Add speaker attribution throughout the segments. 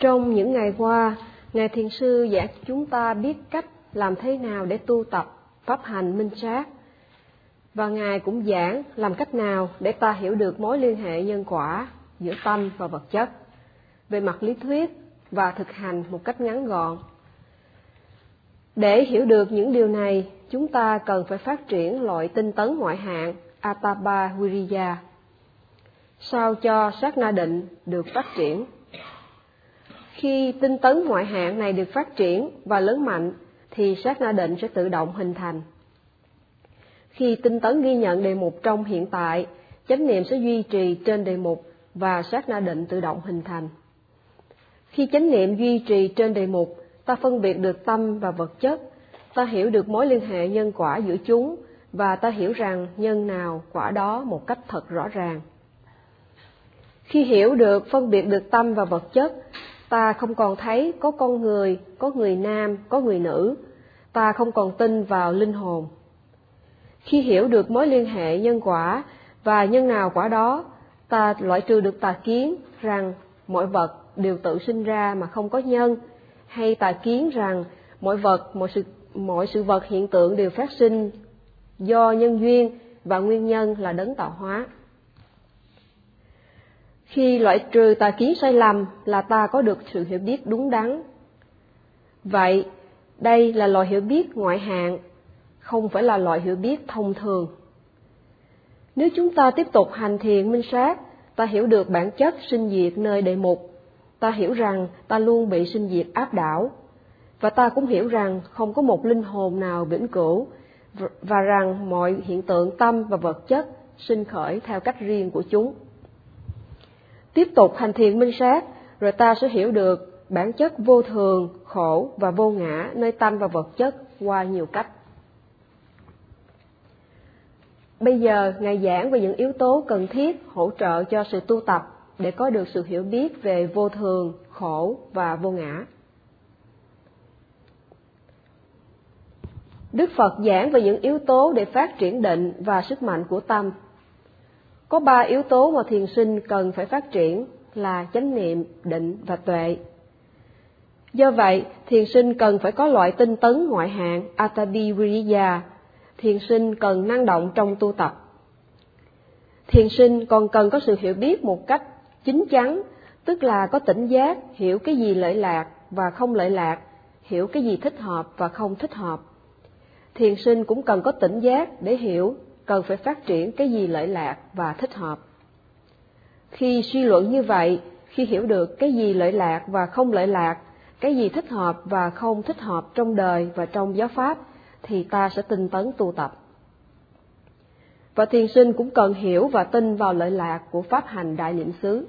Speaker 1: Trong những ngày qua, Ngài Thiền Sư dạy chúng ta biết cách làm thế nào để tu tập pháp hành minh sát. Và Ngài cũng giảng làm cách nào để ta hiểu được mối liên hệ nhân quả giữa tâm và vật chất, về mặt lý thuyết và thực hành một cách ngắn gọn. Để hiểu được những điều này, chúng ta cần phải phát triển loại tinh tấn ngoại hạng Atapa Viriya, sao cho sát na định được phát triển. Khi tinh tấn ngoại hạng này được phát triển và lớn mạnh, thì sát na định sẽ tự động hình thành. Khi tinh tấn ghi nhận đề mục trong hiện tại, chánh niệm sẽ duy trì trên đề mục và sát na định tự động hình thành. Khi chánh niệm duy trì trên đề mục, ta phân biệt được tâm và vật chất, ta hiểu được mối liên hệ nhân quả giữa chúng và ta hiểu rằng nhân nào quả đó một cách thật rõ ràng. Khi hiểu được phân biệt được tâm và vật chất, ta không còn thấy có con người, có người nam, có người nữ, ta không còn tin vào linh hồn. Khi hiểu được mối liên hệ nhân quả và nhân nào quả đó, ta loại trừ được tà kiến rằng mọi vật đều tự sinh ra mà không có nhân, hay tà kiến rằng mọi vật, mọi sự mọi sự vật hiện tượng đều phát sinh do nhân duyên và nguyên nhân là đấng tạo hóa. Khi loại trừ tà kiến sai lầm là ta có được sự hiểu biết đúng đắn. Vậy, đây là loại hiểu biết ngoại hạng, không phải là loại hiểu biết thông thường. Nếu chúng ta tiếp tục hành thiền minh sát, ta hiểu được bản chất sinh diệt nơi đệ mục, ta hiểu rằng ta luôn bị sinh diệt áp đảo, và ta cũng hiểu rằng không có một linh hồn nào vĩnh cửu, và rằng mọi hiện tượng tâm và vật chất sinh khởi theo cách riêng của chúng. Tiếp tục hành thiền minh sát, rồi ta sẽ hiểu được bản chất vô thường, khổ và vô ngã nơi tâm và vật chất qua nhiều cách. Bây giờ, Ngài giảng về những yếu tố cần thiết hỗ trợ cho sự tu tập để có được sự hiểu biết về vô thường, khổ và vô ngã. Đức Phật giảng về những yếu tố để phát triển định và sức mạnh của tâm. Có ba yếu tố mà thiền sinh cần phải phát triển là chánh niệm, định và tuệ. Do vậy, thiền sinh cần phải có loại tinh tấn ngoại hạng atabiriya Thiền sinh cần năng động trong tu tập. Thiền sinh còn cần có sự hiểu biết một cách chính chắn, tức là có tỉnh giác, hiểu cái gì lợi lạc và không lợi lạc, hiểu cái gì thích hợp và không thích hợp. Thiền sinh cũng cần có tỉnh giác để hiểu cần phải phát triển cái gì lợi lạc và thích hợp. Khi suy luận như vậy, khi hiểu được cái gì lợi lạc và không lợi lạc, cái gì thích hợp và không thích hợp trong đời và trong giáo pháp, thì ta sẽ tinh tấn tu tập. Và thiền sinh cũng cần hiểu và tin vào lợi lạc của pháp hành đại niệm xứ.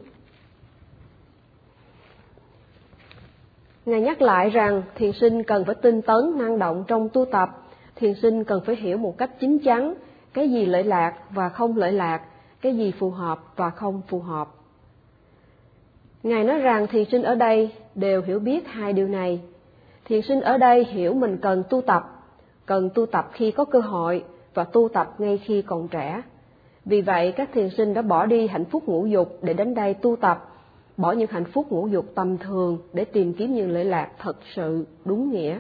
Speaker 1: Ngài nhắc lại rằng thiền sinh cần phải tinh tấn năng động trong tu tập, thiền sinh cần phải hiểu một cách chính chắn cái gì lợi lạc và không lợi lạc, cái gì phù hợp và không phù hợp. Ngài nói rằng thiền sinh ở đây đều hiểu biết hai điều này. Thiền sinh ở đây hiểu mình cần tu tập, cần tu tập khi có cơ hội và tu tập ngay khi còn trẻ. Vì vậy, các thiền sinh đã bỏ đi hạnh phúc ngũ dục để đến đây tu tập, bỏ những hạnh phúc ngũ dục tầm thường để tìm kiếm những lợi lạc thật sự đúng nghĩa.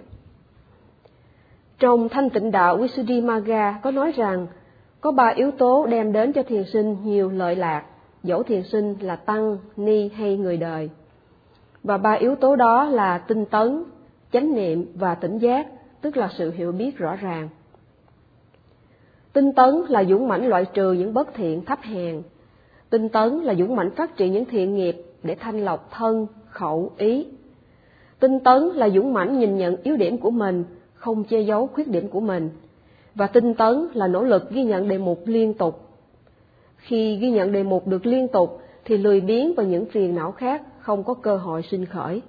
Speaker 1: Trong thanh tịnh đạo Visuddhimagga có nói rằng có ba yếu tố đem đến cho thiền sinh nhiều lợi lạc, dẫu thiền sinh là tăng, ni hay người đời. Và ba yếu tố đó là tinh tấn, chánh niệm và tỉnh giác, tức là sự hiểu biết rõ ràng. Tinh tấn là dũng mãnh loại trừ những bất thiện thấp hèn. Tinh tấn là dũng mãnh phát triển những thiện nghiệp để thanh lọc thân, khẩu, ý. Tinh tấn là dũng mãnh nhìn nhận yếu điểm của mình, không che giấu khuyết điểm của mình. Và tinh tấn là nỗ lực ghi nhận đề mục liên tục. Khi ghi nhận đề mục được liên tục thì lười biếng và những phiền não khác không có cơ hội sinh khởi.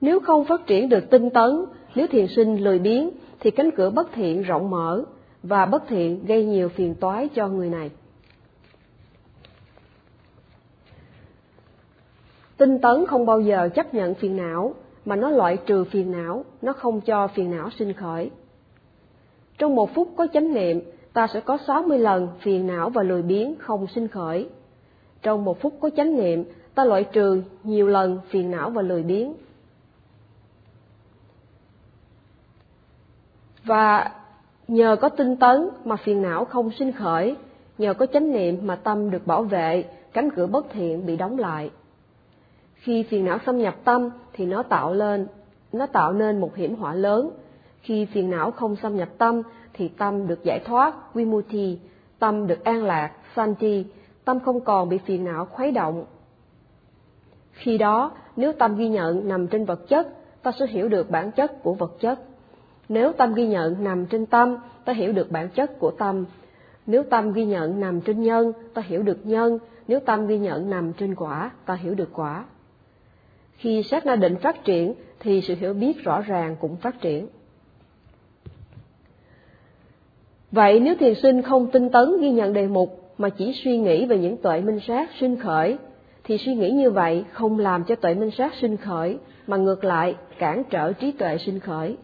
Speaker 1: Nếu không phát triển được tinh tấn, nếu thiền sinh lười biếng thì cánh cửa bất thiện rộng mở và bất thiện gây nhiều phiền toái cho người này. Tinh tấn không bao giờ chấp nhận phiền não, mà nó loại trừ phiền não, nó không cho phiền não sinh khởi. Trong một phút có chánh niệm, ta sẽ có 60 lần phiền não và lười biếng không sinh khởi. Trong một phút có chánh niệm, ta loại trừ nhiều lần phiền não và lười biếng. Và nhờ có tinh tấn mà phiền não không sinh khởi, nhờ có chánh niệm mà tâm được bảo vệ, cánh cửa bất thiện bị đóng lại. Khi phiền não xâm nhập tâm thì nó tạo lên, nó tạo nên một hiểm họa lớn. Khi phiền não không xâm nhập tâm thì tâm được giải thoát, vimuti, tâm được an lạc, santi, tâm không còn bị phiền não khuấy động. Khi đó, nếu tâm ghi nhận nằm trên vật chất, ta sẽ hiểu được bản chất của vật chất. Nếu tâm ghi nhận nằm trên tâm, ta hiểu được bản chất của tâm. Nếu tâm ghi nhận nằm trên nhân, ta hiểu được nhân. Nếu tâm ghi nhận nằm trên quả, ta hiểu được quả. Khi sát na định phát triển, thì sự hiểu biết rõ ràng cũng phát triển. Vậy nếu thiền sinh không tinh tấn ghi nhận đề mục mà chỉ suy nghĩ về những tuệ minh sát sinh khởi, thì suy nghĩ như vậy không làm cho tuệ minh sát sinh khởi, mà ngược lại cản trở trí tuệ sinh khởi.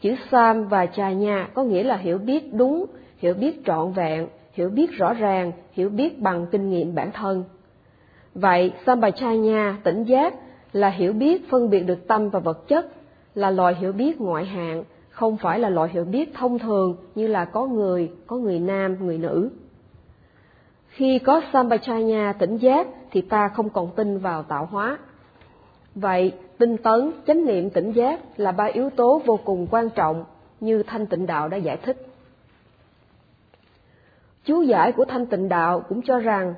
Speaker 1: Chữ Sam và Trà Nha có nghĩa là hiểu biết đúng, hiểu biết trọn vẹn, hiểu biết rõ ràng, hiểu biết bằng kinh nghiệm bản thân. Vậy Sambhajanya tỉnh giác là hiểu biết phân biệt được tâm và vật chất, là loại hiểu biết ngoại hạng, không phải là loại hiểu biết thông thường như là có người, có người nam, người nữ. Khi có Sambhajanya tỉnh giác thì ta không còn tin vào tạo hóa. Vậy, tinh tấn, chánh niệm tỉnh giác là ba yếu tố vô cùng quan trọng như Thanh Tịnh Đạo đã giải thích. Chú giải của Thanh Tịnh Đạo cũng cho rằng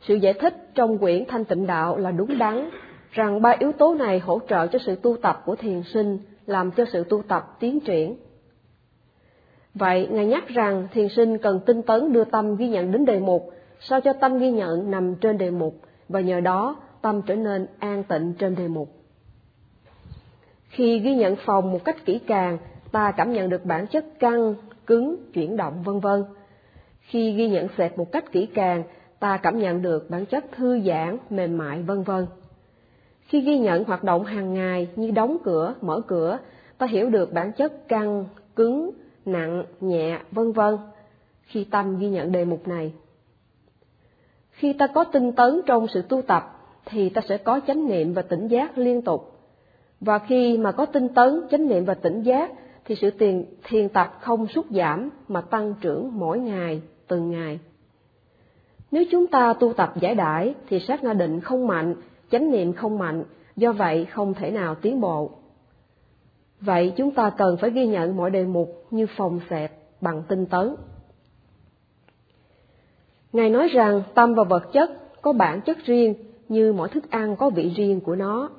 Speaker 1: sự giải thích trong quyển Thanh Tịnh Đạo là đúng đắn, rằng ba yếu tố này hỗ trợ cho sự tu tập của thiền sinh, làm cho sự tu tập tiến triển. Vậy, Ngài nhắc rằng thiền sinh cần tinh tấn đưa tâm ghi nhận đến đề mục, sao cho tâm ghi nhận nằm trên đề mục, và nhờ đó tâm trở nên an tịnh trên đề mục. Khi ghi nhận phòng một cách kỹ càng, ta cảm nhận được bản chất căng, cứng, chuyển động vân vân. Khi ghi nhận sệt một cách kỹ càng, ta cảm nhận được bản chất thư giãn, mềm mại vân vân. Khi ghi nhận hoạt động hàng ngày như đóng cửa, mở cửa, ta hiểu được bản chất căng, cứng, nặng, nhẹ, vân vân. Khi tâm ghi nhận đề mục này. Khi ta có tinh tấn trong sự tu tập, thì ta sẽ có chánh niệm và tỉnh giác liên tục. Và khi mà có tinh tấn, chánh niệm và tỉnh giác, thì sự tiền thiền tập không sút giảm mà tăng trưởng mỗi ngày, từng ngày. Nếu chúng ta tu tập giải đãi thì sát na định không mạnh, chánh niệm không mạnh, do vậy không thể nào tiến bộ. Vậy chúng ta cần phải ghi nhận mọi đề mục như phòng xẹp bằng tinh tấn. Ngài nói rằng tâm và vật chất có bản chất riêng như mỗi thức ăn có vị riêng của nó.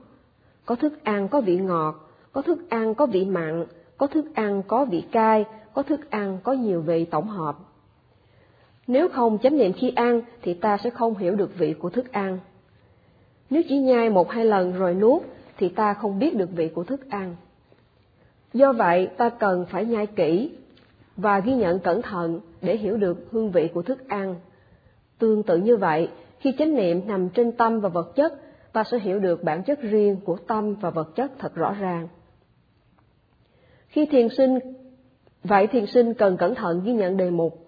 Speaker 1: Có thức ăn có vị ngọt, có thức ăn có vị mặn, có thức ăn có vị cay, có thức ăn có nhiều vị tổng hợp. Nếu không chánh niệm khi ăn thì ta sẽ không hiểu được vị của thức ăn. Nếu chỉ nhai một hai lần rồi nuốt thì ta không biết được vị của thức ăn. Do vậy ta cần phải nhai kỹ và ghi nhận cẩn thận để hiểu được hương vị của thức ăn. Tương tự như vậy, khi chánh niệm nằm trên tâm và vật chất, ta sẽ hiểu được bản chất riêng của tâm và vật chất thật rõ ràng. Khi thiền sinh, vậy thiền sinh cần cẩn thận ghi nhận đề mục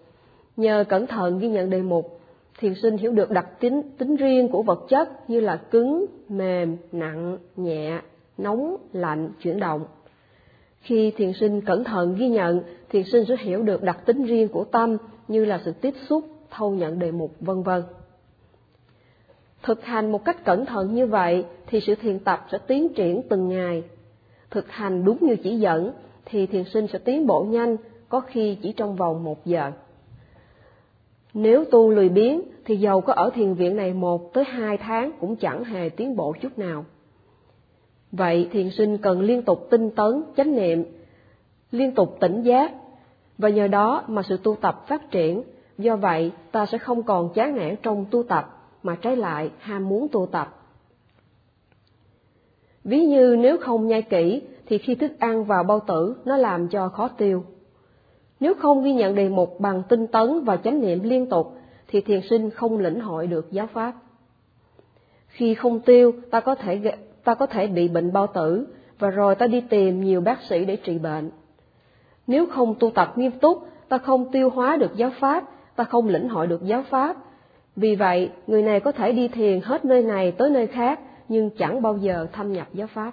Speaker 1: Nhờ cẩn thận ghi nhận đề mục, thiền sinh hiểu được đặc tính tính riêng của vật chất như là cứng, mềm, nặng, nhẹ, nóng, lạnh, chuyển động. Khi thiền sinh cẩn thận ghi nhận, thiền sinh sẽ hiểu được đặc tính riêng của tâm như là sự tiếp xúc, thâu nhận đề mục, vân vân. Thực hành một cách cẩn thận như vậy thì sự thiền tập sẽ tiến triển từng ngày. Thực hành đúng như chỉ dẫn thì thiền sinh sẽ tiến bộ nhanh, có khi chỉ trong vòng một giờ. Nếu tu lười biếng thì dầu có ở thiền viện này một tới hai tháng cũng chẳng hề tiến bộ chút nào. Vậy thiền sinh cần liên tục tinh tấn, chánh niệm, liên tục tỉnh giác, và nhờ đó mà sự tu tập phát triển. Do vậy, ta sẽ không còn chán nản trong tu tập, mà trái lại ham muốn tu tập. Ví như nếu không nhai kỹ, thì khi thức ăn vào bao tử, nó làm cho khó tiêu. Nếu không ghi nhận đề mục bằng tinh tấn và chánh niệm liên tục, thì thiền sinh không lĩnh hội được giáo pháp. Khi không tiêu, ta có thể ta có thể bị bệnh bao tử, và rồi ta đi tìm nhiều bác sĩ để trị bệnh. Nếu không tu tập nghiêm túc, ta không tiêu hóa được giáo pháp, ta không lĩnh hội được giáo pháp, Vì vậy, người này có thể đi thiền hết nơi này tới nơi khác, nhưng chẳng bao giờ thâm nhập giáo pháp.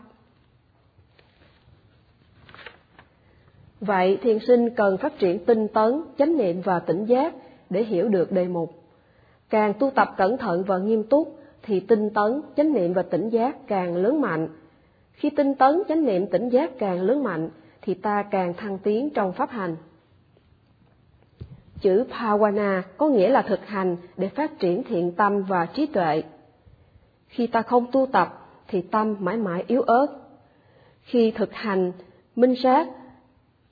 Speaker 1: Vậy, thiền sinh cần phát triển tinh tấn, chánh niệm và tỉnh giác để hiểu được đề mục. Càng tu tập cẩn thận và nghiêm túc, thì tinh tấn, chánh niệm và tỉnh giác càng lớn mạnh. Khi tinh tấn, chánh niệm, tỉnh giác càng lớn mạnh, thì ta càng thăng tiến trong pháp hành. Chữ Bhavana có nghĩa là thực hành để phát triển thiện tâm và trí tuệ. Khi ta không tu tập thì tâm mãi mãi yếu ớt. Khi thực hành minh sát,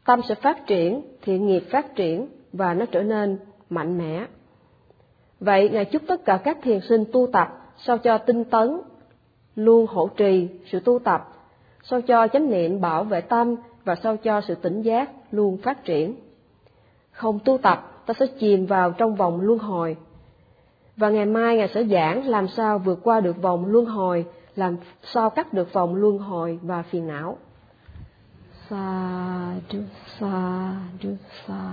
Speaker 1: tâm sẽ phát triển, thiện nghiệp phát triển và nó trở nên mạnh mẽ. Vậy Ngài chúc tất cả các thiền sinh tu tập sao cho tinh tấn, luôn hỗ trì sự tu tập, sao cho chánh niệm bảo vệ tâm và sao cho sự tỉnh giác luôn phát triển. Không tu tập, ta sẽ chìm vào trong vòng luân hồi. Và ngày mai Ngài sẽ giảng làm sao vượt qua được vòng luân hồi, làm sao cắt được vòng luân hồi và phiền não. าธุ สาธุ สา